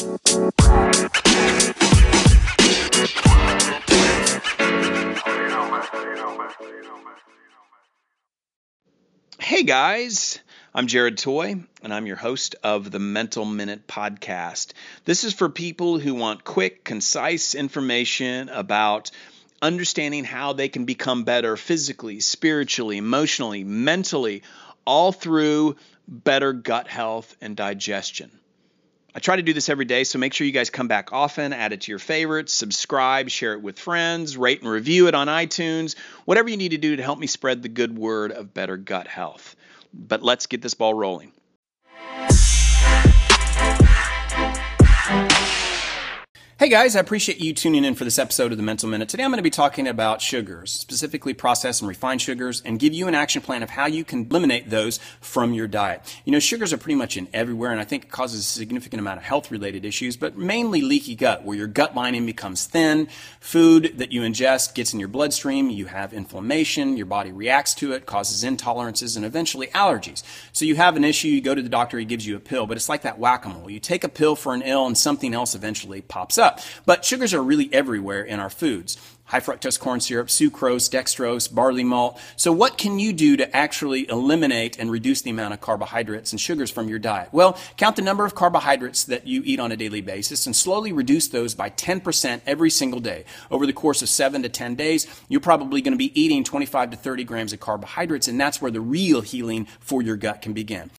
Hey guys, I'm Jared Toy, and I'm your host of the Mental Minute Podcast. This is for people who want quick, concise information about understanding how they can become better physically, spiritually, emotionally, mentally, all through better gut health and digestion. I try to do this every day, so make sure you guys come back often, add it to your favorites, subscribe, share it with friends, rate and review it on iTunes, whatever you need to do to help me spread the good word of better gut health. But let's get this ball rolling. Hey guys, I appreciate you tuning in for this episode of the Mental Minute. Today I'm going to be talking about sugars, specifically processed and refined sugars, and give you an action plan of how you can eliminate those from your diet. You know, sugars are pretty much in everywhere, and I think it causes a significant amount of health related issues, but mainly leaky gut, where your gut lining becomes thin, food that you ingest gets in your bloodstream, you have inflammation, your body reacts to it, causes intolerances, and eventually allergies. So you have an issue, you go to the doctor, he gives you a pill, but it's like that whack a mole. You take a pill for an ill, and something else eventually pops up up. But sugars are really everywhere in our foods. High fructose corn syrup, sucrose, dextrose, barley malt. So what can you do to actually eliminate and reduce the amount of carbohydrates and sugars from your diet? Well, count the number of carbohydrates that you eat on a daily basis and slowly reduce those by 10% every single day. Over the course of 7 to 10 days, you're probably going to be eating 25 to 30 grams of carbohydrates and that's where the real healing for your gut can begin.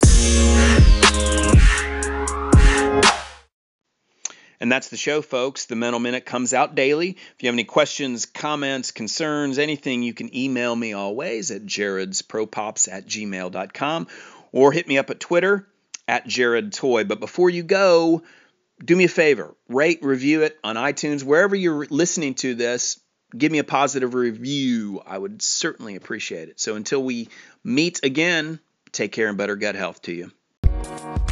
And that's the show, folks. The Mental Minute comes out daily. If you have any questions, comments, concerns, anything, you can email me always at jaredspropops at gmail.com or hit me up at Twitter at Jared Toy. But before you go, do me a favor rate, review it on iTunes, wherever you're listening to this. Give me a positive review. I would certainly appreciate it. So until we meet again, take care and better gut health to you.